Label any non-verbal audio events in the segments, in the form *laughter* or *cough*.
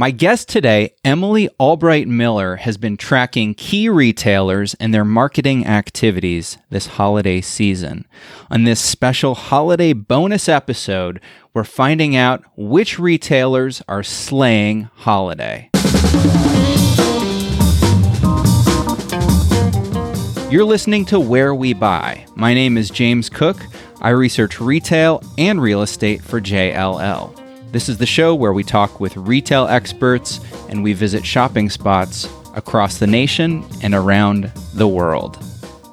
My guest today, Emily Albright Miller, has been tracking key retailers and their marketing activities this holiday season. On this special holiday bonus episode, we're finding out which retailers are slaying holiday. You're listening to Where We Buy. My name is James Cook. I research retail and real estate for JLL. This is the show where we talk with retail experts and we visit shopping spots across the nation and around the world.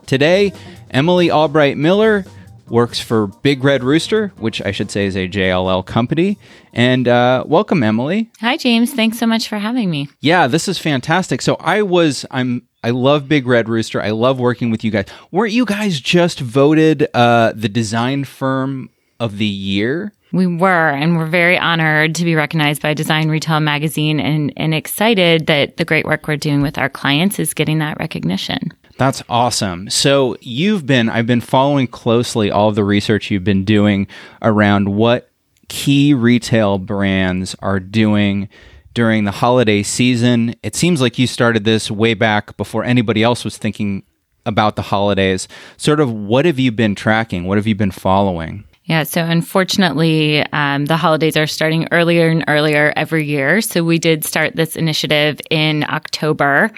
Today, Emily Albright Miller works for Big Red Rooster, which I should say is a JLL company. And uh, welcome, Emily. Hi, James. Thanks so much for having me. Yeah, this is fantastic. So I was, I'm, I love Big Red Rooster. I love working with you guys. Weren't you guys just voted uh, the design firm of the year? We were, and we're very honored to be recognized by Design Retail Magazine and, and excited that the great work we're doing with our clients is getting that recognition. That's awesome. So you've been, I've been following closely all of the research you've been doing around what key retail brands are doing during the holiday season. It seems like you started this way back before anybody else was thinking about the holidays. Sort of what have you been tracking? What have you been following? Yeah, so unfortunately, um, the holidays are starting earlier and earlier every year. So we did start this initiative in October.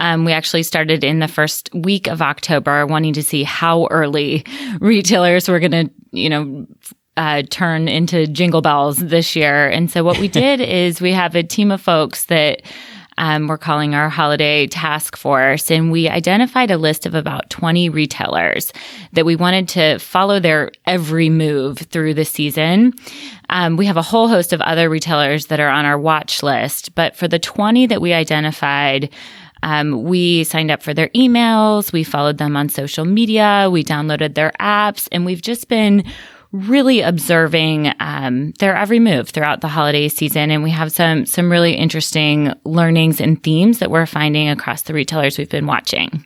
Um, we actually started in the first week of October, wanting to see how early *laughs* retailers were going to, you know, uh, turn into jingle bells this year. And so what we *laughs* did is we have a team of folks that um, we're calling our holiday task force. And we identified a list of about 20 retailers that we wanted to follow their every move through the season. Um, we have a whole host of other retailers that are on our watch list, but for the 20 that we identified, um, we signed up for their emails, we followed them on social media, we downloaded their apps, and we've just been really observing um, their every move throughout the holiday season, and we have some some really interesting learnings and themes that we're finding across the retailers we've been watching.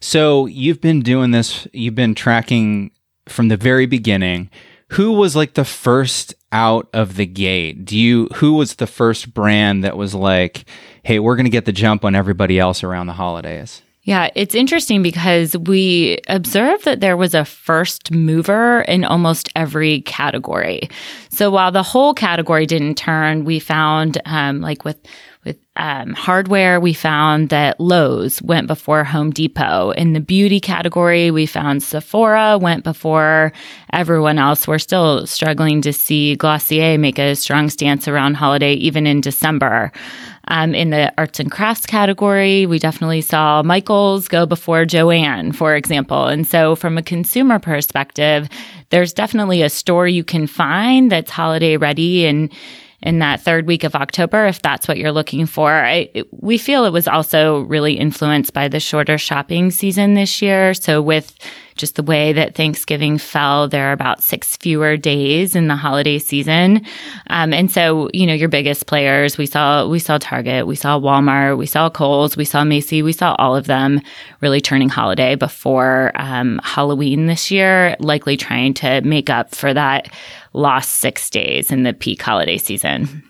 So you've been doing this. You've been tracking from the very beginning. Who was like the first out of the gate? Do you who was the first brand that was like, "Hey, we're going to get the jump on everybody else around the holidays"? Yeah, it's interesting because we observed that there was a first mover in almost every category. So while the whole category didn't turn, we found um, like with with um, hardware, we found that Lowe's went before Home Depot. In the beauty category, we found Sephora went before everyone else. We're still struggling to see Glossier make a strong stance around holiday, even in December. Um, in the arts and crafts category, we definitely saw Michaels go before Joann, for example. And so, from a consumer perspective, there's definitely a store you can find that's holiday ready and in that third week of October, if that's what you're looking for. I, we feel it was also really influenced by the shorter shopping season this year. So, with just the way that Thanksgiving fell, there are about six fewer days in the holiday season. Um, and so, you know, your biggest players, we saw, we saw Target, we saw Walmart, we saw Kohl's, we saw Macy, we saw all of them really turning holiday before um, Halloween this year, likely trying to make up for that lost six days in the peak holiday season.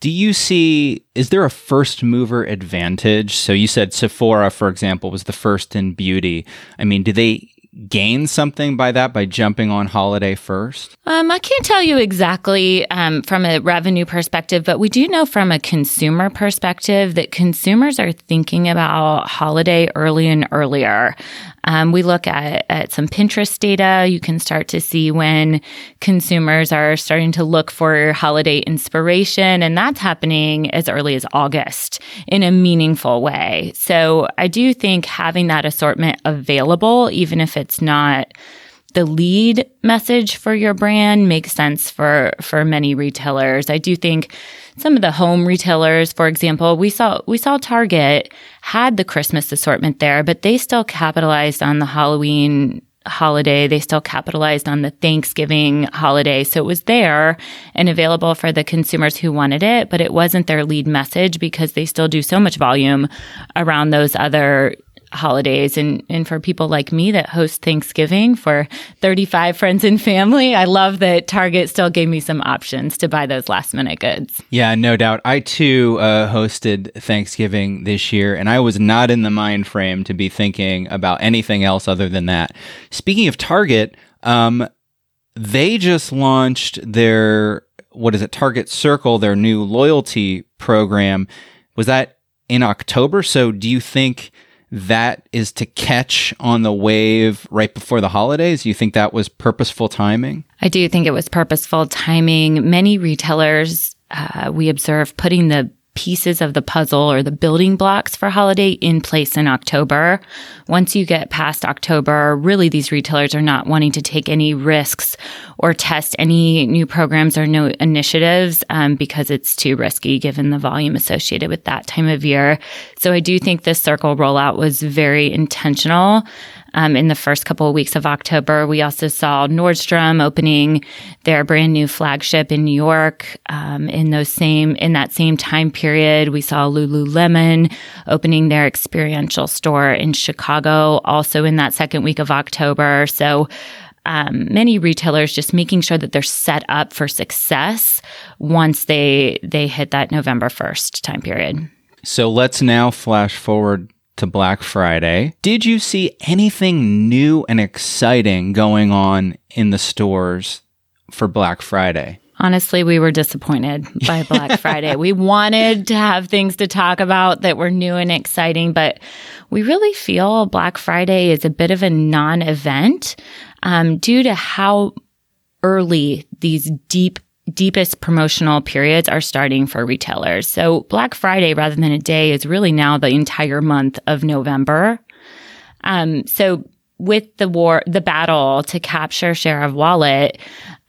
Do you see, is there a first mover advantage? So you said Sephora, for example, was the first in beauty. I mean, do they gain something by that by jumping on holiday first? Um, I can't tell you exactly um, from a revenue perspective, but we do know from a consumer perspective that consumers are thinking about holiday early and earlier. Um, we look at, at some Pinterest data. You can start to see when consumers are starting to look for holiday inspiration, and that's happening as early as August in a meaningful way. So I do think having that assortment available, even if it's not the lead message for your brand makes sense for for many retailers. I do think some of the home retailers, for example, we saw we saw Target had the Christmas assortment there, but they still capitalized on the Halloween holiday. They still capitalized on the Thanksgiving holiday. So it was there and available for the consumers who wanted it, but it wasn't their lead message because they still do so much volume around those other holidays. And, and for people like me that host Thanksgiving for 35 friends and family, I love that Target still gave me some options to buy those last minute goods. Yeah, no doubt. I too uh, hosted Thanksgiving this year, and I was not in the mind frame to be thinking about anything else other than that. Speaking of Target, um, they just launched their what is it, Target Circle, their new loyalty program. Was that in October? So do you think that is to catch on the wave right before the holidays? You think that was purposeful timing? I do think it was purposeful timing. Many retailers uh, we observe putting the pieces of the puzzle or the building blocks for holiday in place in October. Once you get past October, really these retailers are not wanting to take any risks or test any new programs or new initiatives um, because it's too risky given the volume associated with that time of year. So I do think this circle rollout was very intentional um, in the first couple of weeks of October. We also saw Nordstrom opening their brand new flagship in New York. Um, in those same in that same time period, we saw Lululemon opening their experiential store in Chicago, also in that second week of October. So. Um, many retailers just making sure that they're set up for success once they they hit that November 1st time period. So let's now flash forward to Black Friday. Did you see anything new and exciting going on in the stores for Black Friday? Honestly, we were disappointed by Black *laughs* Friday. We wanted to have things to talk about that were new and exciting, but we really feel Black Friday is a bit of a non event um, due to how early these deep deepest promotional periods are starting for retailers. So Black Friday, rather than a day, is really now the entire month of November. Um, so with the war, the battle to capture share of wallet,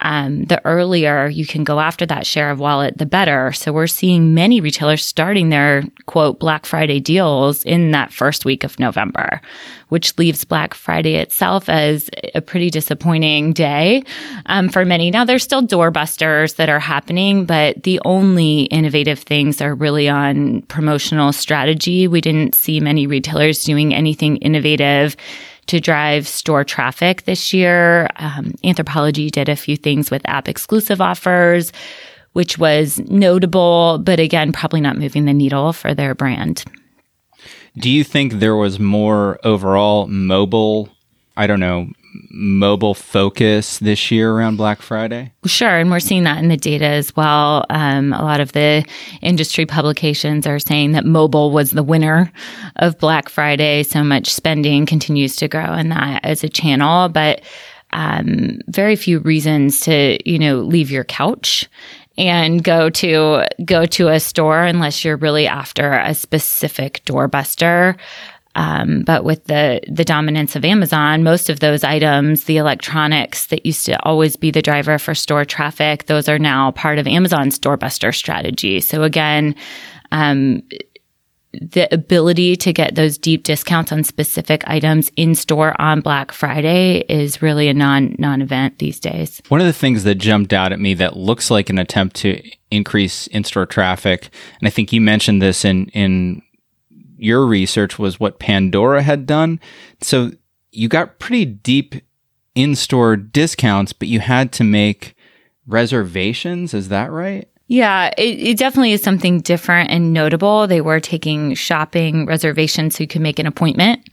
um, the earlier you can go after that share of wallet, the better. So we're seeing many retailers starting their quote Black Friday deals in that first week of November, which leaves Black Friday itself as a pretty disappointing day um, for many. Now there's still doorbusters that are happening, but the only innovative things are really on promotional strategy. We didn't see many retailers doing anything innovative to drive store traffic this year. Um, Anthropologie did a few things with app exclusive offers, which was notable, but again, probably not moving the needle for their brand. Do you think there was more overall mobile, I don't know, mobile focus this year around Black Friday? Sure. And we're seeing that in the data as well. Um, a lot of the industry publications are saying that mobile was the winner of Black Friday. So much spending continues to grow in that as a channel, but um, very few reasons to, you know, leave your couch and go to go to a store unless you're really after a specific doorbuster. Um, but with the the dominance of Amazon, most of those items, the electronics that used to always be the driver for store traffic, those are now part of Amazon's doorbuster strategy. So again, um, the ability to get those deep discounts on specific items in store on Black Friday is really a non non event these days. One of the things that jumped out at me that looks like an attempt to increase in store traffic, and I think you mentioned this in in your research was what Pandora had done. So you got pretty deep in store discounts, but you had to make reservations. Is that right? Yeah, it, it, definitely is something different and notable. They were taking shopping reservations so you could make an appointment.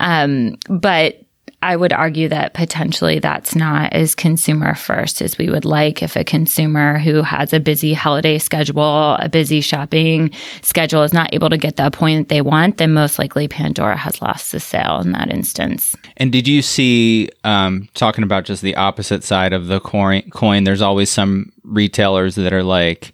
Um, but I would argue that potentially that's not as consumer first as we would like. If a consumer who has a busy holiday schedule, a busy shopping schedule is not able to get the appointment they want, then most likely Pandora has lost the sale in that instance. And did you see, um, talking about just the opposite side of the coin, there's always some retailers that are like,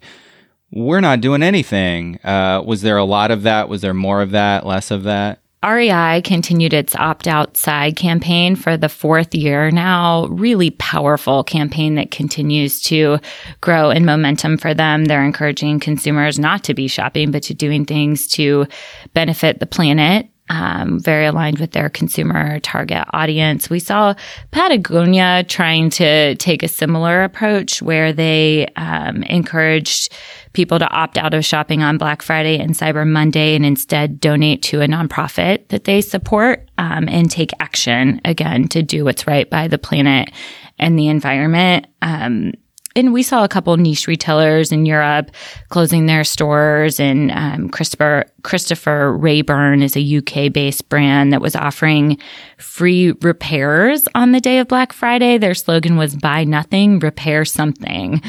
we're not doing anything. Uh, was there a lot of that? Was there more of that, less of that? REI continued its opt outside campaign for the fourth year now. Really powerful campaign that continues to grow in momentum for them. They're encouraging consumers not to be shopping, but to doing things to benefit the planet. Um, very aligned with their consumer target audience. We saw Patagonia trying to take a similar approach where they um, encouraged people to opt out of shopping on Black Friday and Cyber Monday and instead donate to a nonprofit that they support um, and take action again to do what's right by the planet and the environment. Um, and we saw a couple niche retailers in Europe closing their stores. And um, Christopher Christopher Raeburn is a UK based brand that was offering free repairs on the day of Black Friday. Their slogan was "Buy nothing, repair something."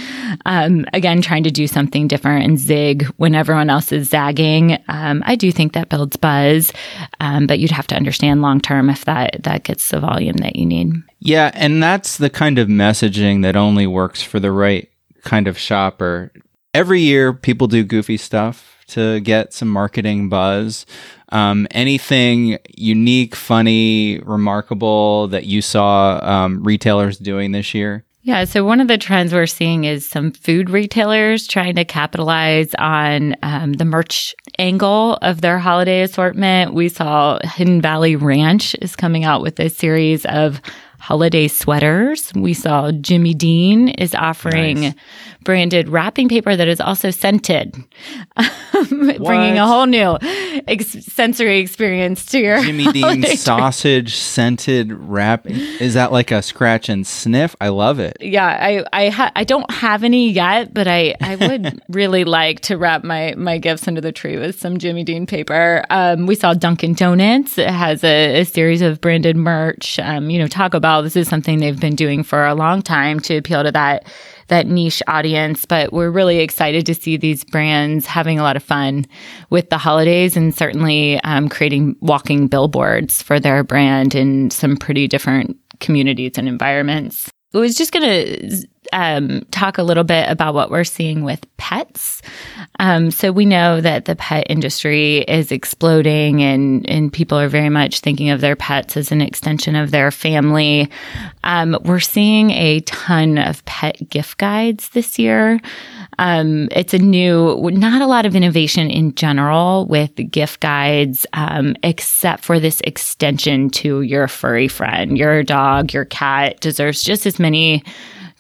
Um, again, trying to do something different and zig when everyone else is zagging. Um, I do think that builds buzz, um, but you'd have to understand long term if that that gets the volume that you need. Yeah, and that's the kind of messaging that only works for the right kind of shopper. Every year, people do goofy stuff to get some marketing buzz. Um, anything unique, funny, remarkable that you saw um, retailers doing this year? Yeah, so one of the trends we're seeing is some food retailers trying to capitalize on um, the merch angle of their holiday assortment. We saw Hidden Valley Ranch is coming out with a series of holiday sweaters. We saw Jimmy Dean is offering nice. Branded wrapping paper that is also scented, *laughs* bringing a whole new ex- sensory experience to your Jimmy Dean sausage scented wrapping. Is that like a scratch and sniff? I love it. Yeah, I I, ha- I don't have any yet, but I I would *laughs* really like to wrap my my gifts under the tree with some Jimmy Dean paper. Um, we saw Dunkin' Donuts it has a, a series of branded merch. Um, you know, Taco Bell. This is something they've been doing for a long time to appeal to that that niche audience, but we're really excited to see these brands having a lot of fun with the holidays and certainly um, creating walking billboards for their brand in some pretty different communities and environments. I was just going to um, talk a little bit about what we're seeing with pets. Um, so we know that the pet industry is exploding, and and people are very much thinking of their pets as an extension of their family. Um, we're seeing a ton of pet gift guides this year. Um, it's a new, not a lot of innovation in general with gift guides, um, except for this extension to your furry friend. Your dog, your cat deserves just as many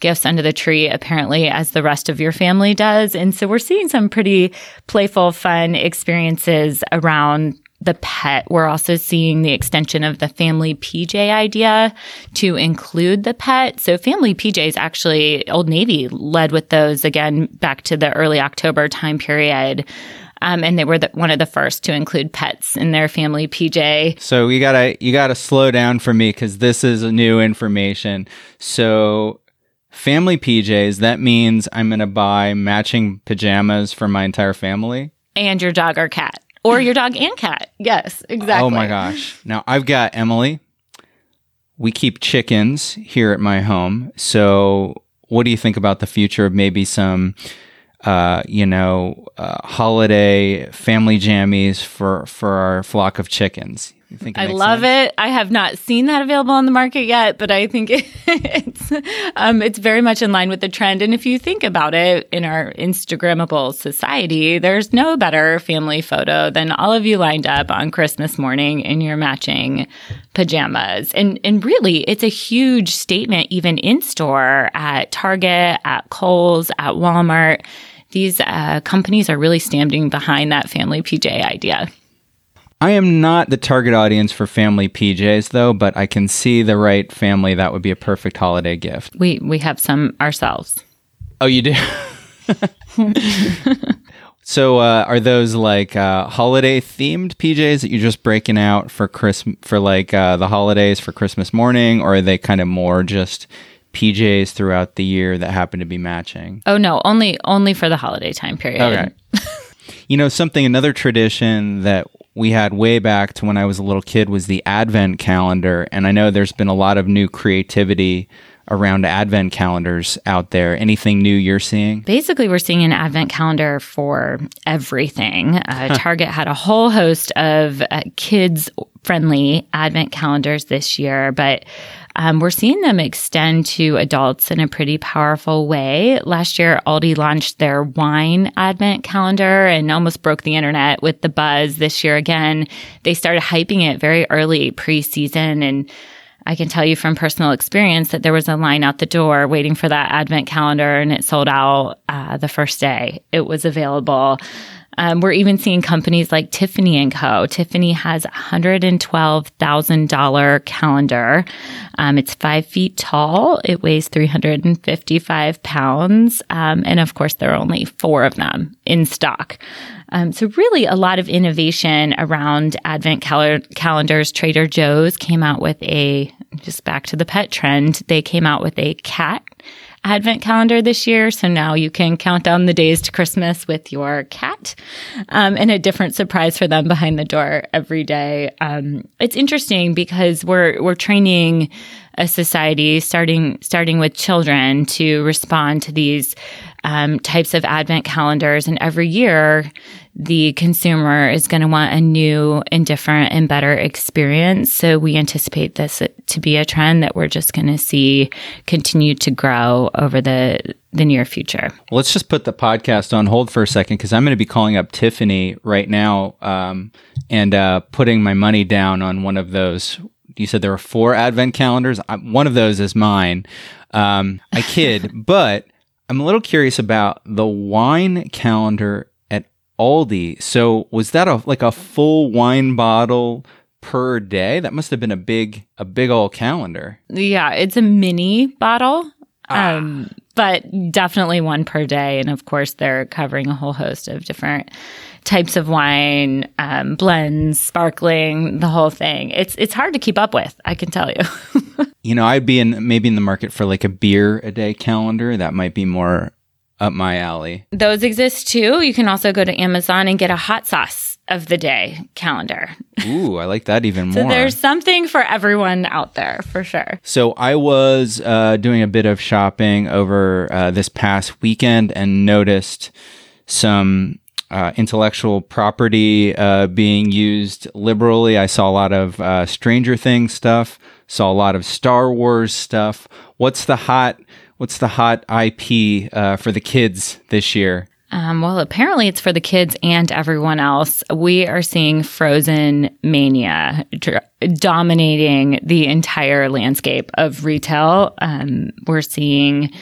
gifts under the tree, apparently, as the rest of your family does. And so we're seeing some pretty playful, fun experiences around the pet. We're also seeing the extension of the family PJ idea to include the pet. So family PJs actually, Old Navy led with those again back to the early October time period. Um, and they were the, one of the first to include pets in their family PJ. So you gotta you gotta slow down for me because this is new information. So family PJs, that means I'm going to buy matching pajamas for my entire family. And your dog or cat. Or your dog and cat. Yes, exactly. Oh my gosh. Now I've got Emily. We keep chickens here at my home. So, what do you think about the future of maybe some, uh, you know, uh, holiday family jammies for for our flock of chickens? I love sense? it. I have not seen that available on the market yet, but I think *laughs* it's um, it's very much in line with the trend. And if you think about it, in our Instagrammable society, there's no better family photo than all of you lined up on Christmas morning in your matching pajamas. And and really, it's a huge statement, even in store at Target, at Kohl's, at Walmart. These uh, companies are really standing behind that family PJ idea. I am not the target audience for family PJs though, but I can see the right family that would be a perfect holiday gift. We we have some ourselves. Oh, you do. *laughs* so, uh, are those like uh, holiday themed PJs that you're just breaking out for Christmas for like uh, the holidays for Christmas morning, or are they kind of more just PJs throughout the year that happen to be matching? Oh no, only only for the holiday time period. Okay. *laughs* you know something another tradition that we had way back to when I was a little kid was the advent calendar. And I know there's been a lot of new creativity around advent calendars out there. Anything new you're seeing? Basically, we're seeing an advent calendar for everything. Uh, Target had a whole host of uh, kids friendly advent calendars this year, but um, we're seeing them extend to adults in a pretty powerful way. Last year, Aldi launched their wine advent calendar and almost broke the internet with the buzz. This year, again, they started hyping it very early pre-season and I can tell you from personal experience that there was a line out the door waiting for that advent calendar and it sold out uh, the first day it was available. Um, we're even seeing companies like Tiffany and Co. Tiffany has a $112,000 calendar. Um, it's five feet tall. It weighs 355 pounds. Um, and of course, there are only four of them in stock. Um, so really a lot of innovation around advent cal- calendars. Trader Joe's came out with a, just back to the pet trend, they came out with a cat advent calendar this year. So now you can count down the days to Christmas with your cat um, and a different surprise for them behind the door every day. Um, it's interesting because we're, we're training a society starting, starting with children to respond to these um, types of advent calendars. And every year, the consumer is going to want a new and different and better experience. So we anticipate this to be a trend that we're just going to see continue to grow over the the near future. Let's just put the podcast on hold for a second because I'm going to be calling up Tiffany right now um, and uh, putting my money down on one of those. You said there were four advent calendars. One of those is mine. Um, I kid, *laughs* but I'm a little curious about the wine calendar Aldi. So was that a like a full wine bottle per day? That must have been a big a big old calendar. Yeah, it's a mini bottle. Ah. Um, but definitely one per day. And of course, they're covering a whole host of different types of wine, um, blends, sparkling, the whole thing. It's it's hard to keep up with. I can tell you. *laughs* you know, I'd be in maybe in the market for like a beer a day calendar. That might be more up my alley. Those exist too. You can also go to Amazon and get a hot sauce of the day calendar. Ooh, I like that even *laughs* more. so there's something for everyone out there for sure. So I was uh, doing a bit of shopping over uh, this past weekend and noticed some uh, intellectual property uh, being used liberally. I saw a lot of uh, Stranger Things stuff, saw a lot of Star Wars stuff. What's the hot What's the hot IP uh, for the kids this year? Um, well, apparently it's for the kids and everyone else. We are seeing Frozen mania dr- dominating the entire landscape of retail. Um, we're seeing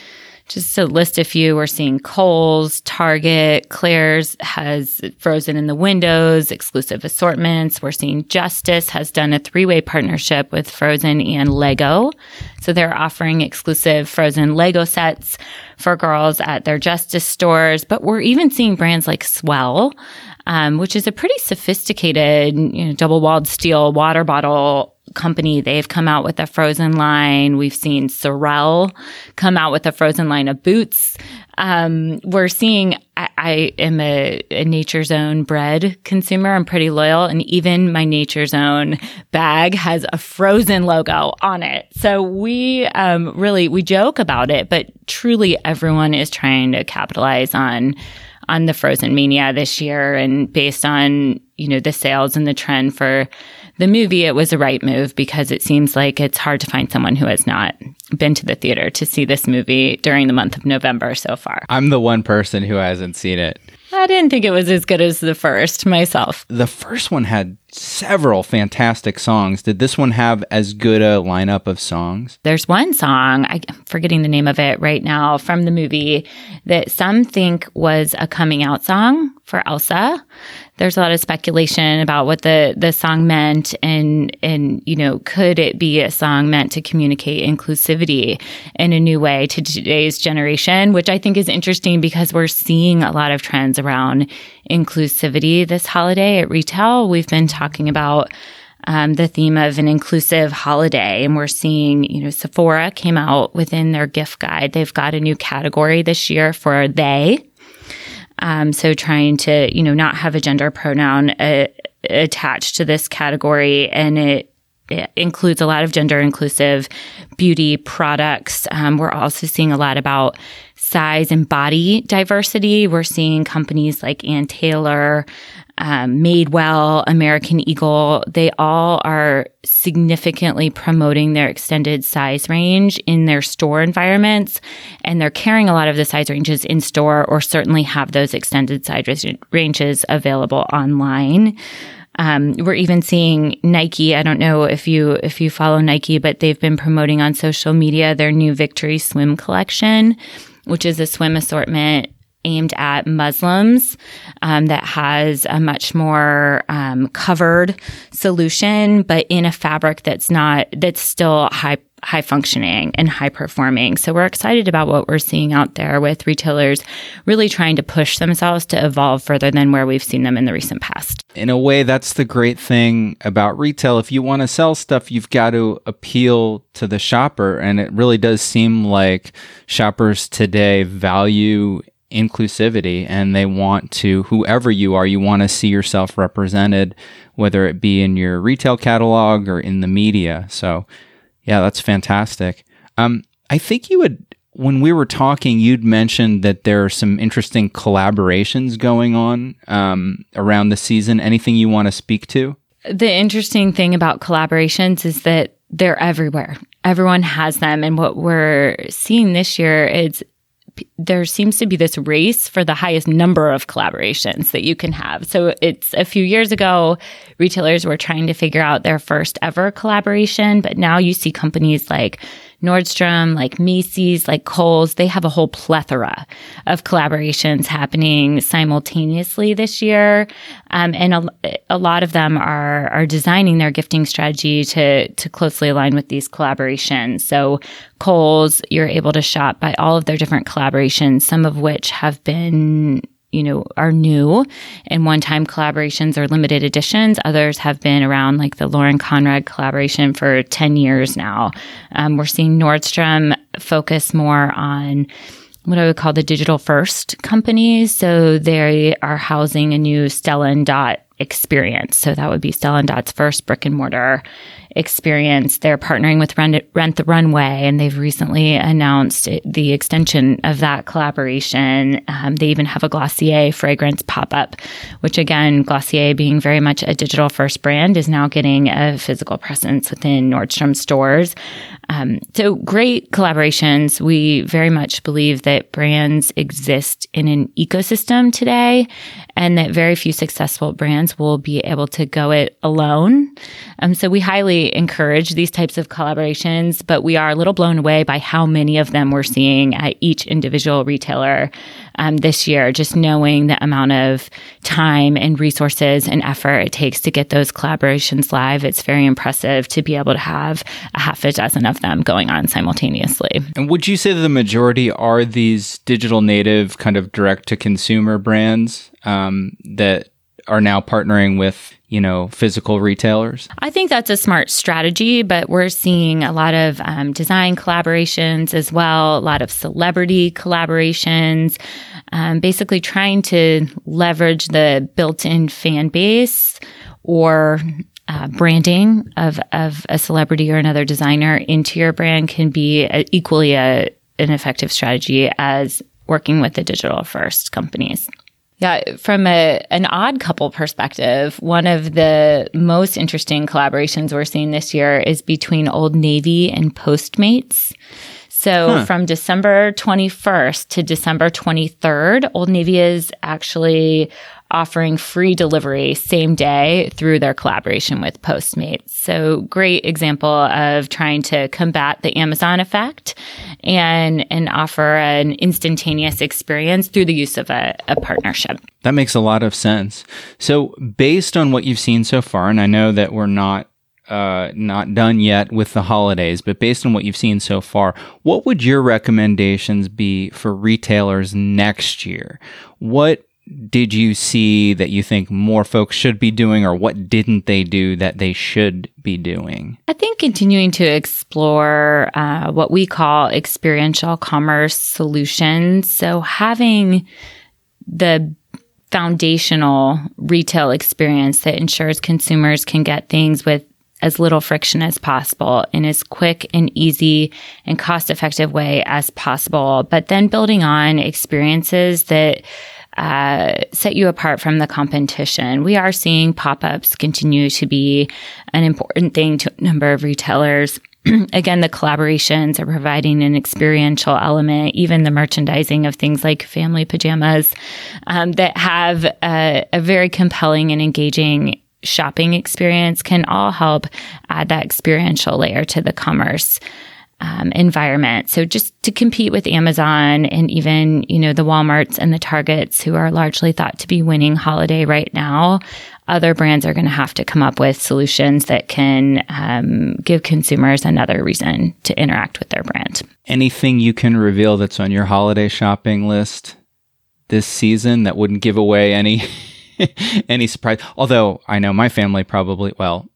just to list a few, we're seeing Kohl's, Target, Claire's has frozen in the windows, exclusive assortments. We're seeing Justice has done a three way partnership with Frozen and Lego. So they're offering exclusive Frozen Lego sets for girls at their Justice stores. But we're even seeing brands like S'well, um, which is a pretty sophisticated, you know, double walled steel water bottle company, they've come out with a frozen line. We've seen Sorel come out with a frozen line of boots. Um, we're seeing, I, I am a, a, Nature's Own bread consumer. I'm pretty loyal. And even my Nature's Own bag has a frozen logo on it. So we, um, really, we joke about it, but truly everyone is trying to capitalize on on the frozen mania this year and based on you know the sales and the trend for the movie, it was a right move because it seems like it's hard to find someone who has not been to the theater to see this movie during the month of November so far. I'm the one person who hasn't seen it. I didn't think it was as good as the first myself. The first one had several fantastic songs. Did this one have as good a lineup of songs? There's one song, I'm forgetting the name of it right now, from the movie that some think was a coming out song for Elsa there's a lot of speculation about what the the song meant and and you know could it be a song meant to communicate inclusivity in a new way to today's generation which I think is interesting because we're seeing a lot of trends around inclusivity this holiday at retail we've been talking about um, the theme of an inclusive holiday. And we're seeing, you know, Sephora came out within their gift guide. They've got a new category this year for they. Um, so trying to, you know, not have a gender pronoun uh, attached to this category and it, it includes a lot of gender inclusive beauty products. Um, we're also seeing a lot about size and body diversity. We're seeing companies like Ann Taylor um, Madewell, American Eagle, they all are significantly promoting their extended size range in their store environments. And they're carrying a lot of the size ranges in store or certainly have those extended size ranges available online. Um, we're even seeing Nike. I don't know if you if you follow Nike, but they've been promoting on social media their new Victory Swim collection, which is a swim assortment aimed at Muslims um, that has a much more um, covered solution, but in a fabric that's not that's still high high functioning and high performing. So we're excited about what we're seeing out there with retailers really trying to push themselves to evolve further than where we've seen them in the recent past. In a way, that's the great thing about retail. If you want to sell stuff, you've got to appeal to the shopper. And it really does seem like shoppers today value inclusivity and they want to, whoever you are, you want to see yourself represented, whether it be in your retail catalog or in the media. So, yeah, that's fantastic. Um, I think you would, when we were talking, you'd mentioned that there are some interesting collaborations going on um, around the season. Anything you want to speak to? The interesting thing about collaborations is that they're everywhere. Everyone has them. And what we're seeing this year is there seems to be this race for the highest number of collaborations that you can have. So it's a few years ago, retailers were trying to figure out their first ever collaboration, but now you see companies like Nordstrom, like Macy's, like Kohl's, they have a whole plethora of collaborations happening simultaneously this year. Um, and a, a, lot of them are, are designing their gifting strategy to, to closely align with these collaborations. So Kohl's, you're able to shop by all of their different collaborations, some of which have been you know, are new and one time collaborations or limited editions. Others have been around, like the Lauren Conrad collaboration for 10 years now. Um, we're seeing Nordstrom focus more on what I would call the digital first companies. So they are housing a new Stella and Dot experience. So that would be Stella and Dot's first brick and mortar experience. They're partnering with Rent, the Runway, and they've recently announced the extension of that collaboration. Um, they even have a Glossier fragrance pop up, which again, Glossier being very much a digital first brand, is now getting a physical presence within Nordstrom stores. Um, so great collaborations. We very much believe that brands exist in an ecosystem today and that very few successful brands will be able to go it alone. Um, so we highly encourage these types of collaborations, but we are a little blown away by how many of them we're seeing at each individual retailer um, this year, just knowing the amount of time and resources and effort it takes to get those collaborations live. It's very impressive to be able to have a half a dozen of them going on simultaneously. And would you say that the majority are these digital native kind of direct to consumer brands um, that are now partnering with you know physical retailers i think that's a smart strategy but we're seeing a lot of um, design collaborations as well a lot of celebrity collaborations um, basically trying to leverage the built-in fan base or uh, branding of, of a celebrity or another designer into your brand can be a, equally a, an effective strategy as working with the digital first companies. Yeah, from a, an odd couple perspective, one of the most interesting collaborations we're seeing this year is between Old Navy and Postmates. So huh. from December 21st to December 23rd, Old Navy is actually offering free delivery same day through their collaboration with Postmates. So great example of trying to combat the Amazon effect and and offer an instantaneous experience through the use of a, a partnership. That makes a lot of sense. So based on what you've seen so far, and I know that we're not uh, not done yet with the holidays, but based on what you've seen so far, what would your recommendations be for retailers next year? What did you see that you think more folks should be doing, or what didn't they do that they should be doing? I think continuing to explore uh, what we call experiential commerce solutions. So having the foundational retail experience that ensures consumers can get things with as little friction as possible in as quick and easy and cost effective way as possible, but then building on experiences that uh, set you apart from the competition. We are seeing pop ups continue to be an important thing to a number of retailers. *clears throat* Again, the collaborations are providing an experiential element, even the merchandising of things like family pajamas um, that have a, a very compelling and engaging shopping experience can all help add that experiential layer to the commerce um, environment. So just to compete with Amazon and even, you know, the Walmarts and the Targets who are largely thought to be winning holiday right now, other brands are going to have to come up with solutions that can um, give consumers another reason to interact with their brand. Anything you can reveal that's on your holiday shopping list this season that wouldn't give away any *laughs* any surprise? Although I know my family probably, well,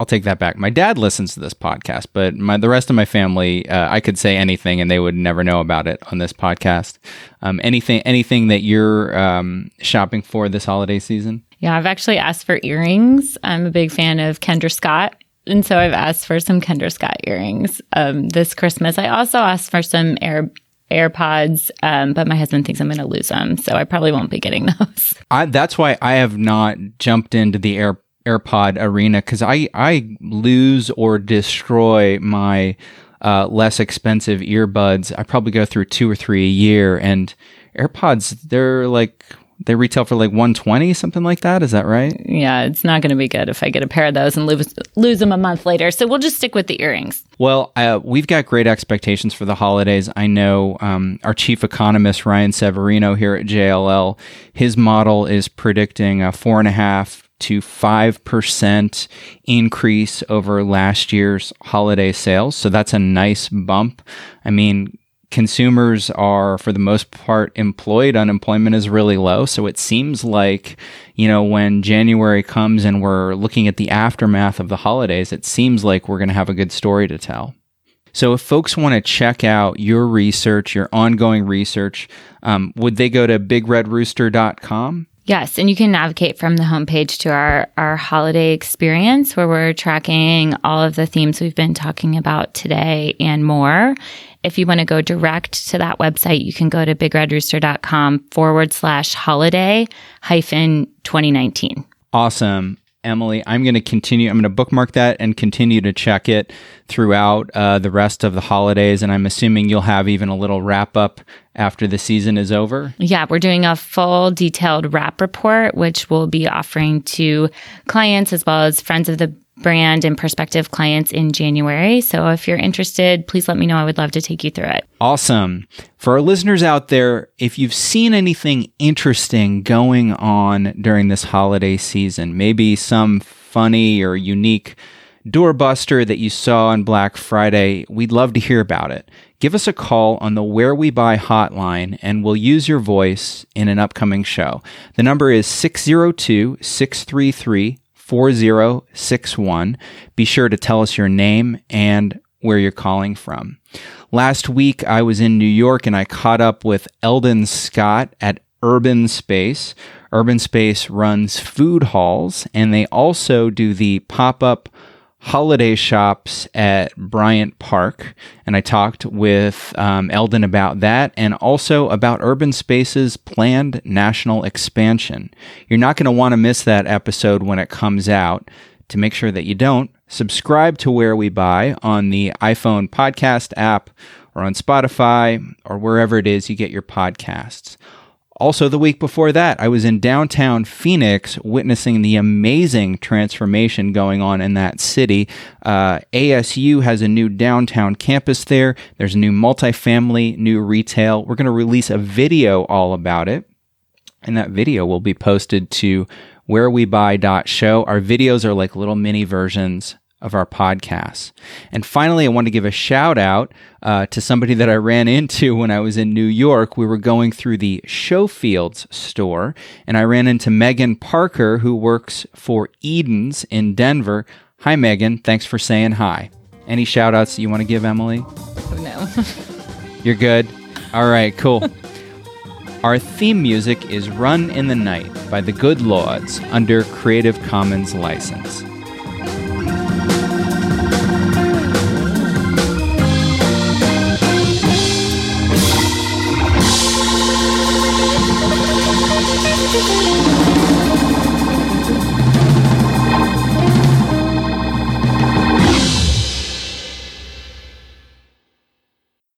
I'll take that back. My dad listens to this podcast, but my, the rest of my family, uh, I could say anything and they would never know about it on this podcast. Um, anything, anything that you're um, shopping for this holiday season? Yeah, I've actually asked for earrings. I'm a big fan of Kendra Scott. And so I've asked for some Kendra Scott earrings um, this Christmas. I also asked for some Air AirPods, um, but my husband thinks I'm going to lose them, so I probably won't be getting *laughs* those. I, that's why I have not jumped into the Air AirPod arena because I I lose or destroy my uh, less expensive earbuds. I probably go through two or three a year, and AirPods they're like they retail for like 120 something like that. Is that right? Yeah it's not going to be good if i get a pair of those and lose, lose them a month later. So we'll just stick with the earrings. Well uh, we've got great expectations for the holidays. I know um, our chief economist ryan severino here at jll his model is predicting a four and a half to 5% increase over last year's holiday sales. So that's a nice bump. I mean, consumers are for the most part employed unemployment is really low so it seems like you know when january comes and we're looking at the aftermath of the holidays it seems like we're going to have a good story to tell so if folks want to check out your research your ongoing research um, would they go to bigredrooster.com Yes, and you can navigate from the homepage to our, our holiday experience where we're tracking all of the themes we've been talking about today and more. If you want to go direct to that website, you can go to bigredrooster.com forward slash holiday hyphen 2019. Awesome. Emily. I'm going to continue. I'm going to bookmark that and continue to check it throughout uh, the rest of the holidays. And I'm assuming you'll have even a little wrap up after the season is over. Yeah, we're doing a full detailed wrap report, which we'll be offering to clients as well as friends of the brand and prospective clients in January. So if you're interested, please let me know. I would love to take you through it. Awesome. For our listeners out there, if you've seen anything interesting going on during this holiday season, maybe some funny or unique doorbuster that you saw on Black Friday, we'd love to hear about it. Give us a call on the Where We Buy hotline and we'll use your voice in an upcoming show. The number is 602 633 4061. Be sure to tell us your name and where you're calling from. Last week, I was in New York and I caught up with Eldon Scott at Urban Space. Urban Space runs food halls and they also do the pop up holiday shops at Bryant Park. And I talked with um, Eldon about that and also about Urban Space's planned national expansion. You're not going to want to miss that episode when it comes out. To make sure that you don't, subscribe to Where We Buy on the iPhone podcast app or on Spotify or wherever it is you get your podcasts. Also, the week before that, I was in downtown Phoenix witnessing the amazing transformation going on in that city. Uh, ASU has a new downtown campus there. There's new multifamily, new retail. We're going to release a video all about it. And that video will be posted to wherewebuy.show. Our videos are like little mini versions of our podcasts. And finally, I want to give a shout out uh, to somebody that I ran into when I was in New York. We were going through the Showfields store, and I ran into Megan Parker, who works for Eden's in Denver. Hi, Megan. Thanks for saying hi. Any shout outs you want to give, Emily? No. *laughs* You're good? All right, cool. *laughs* Our theme music is Run in the Night by the Good Lords under Creative Commons license.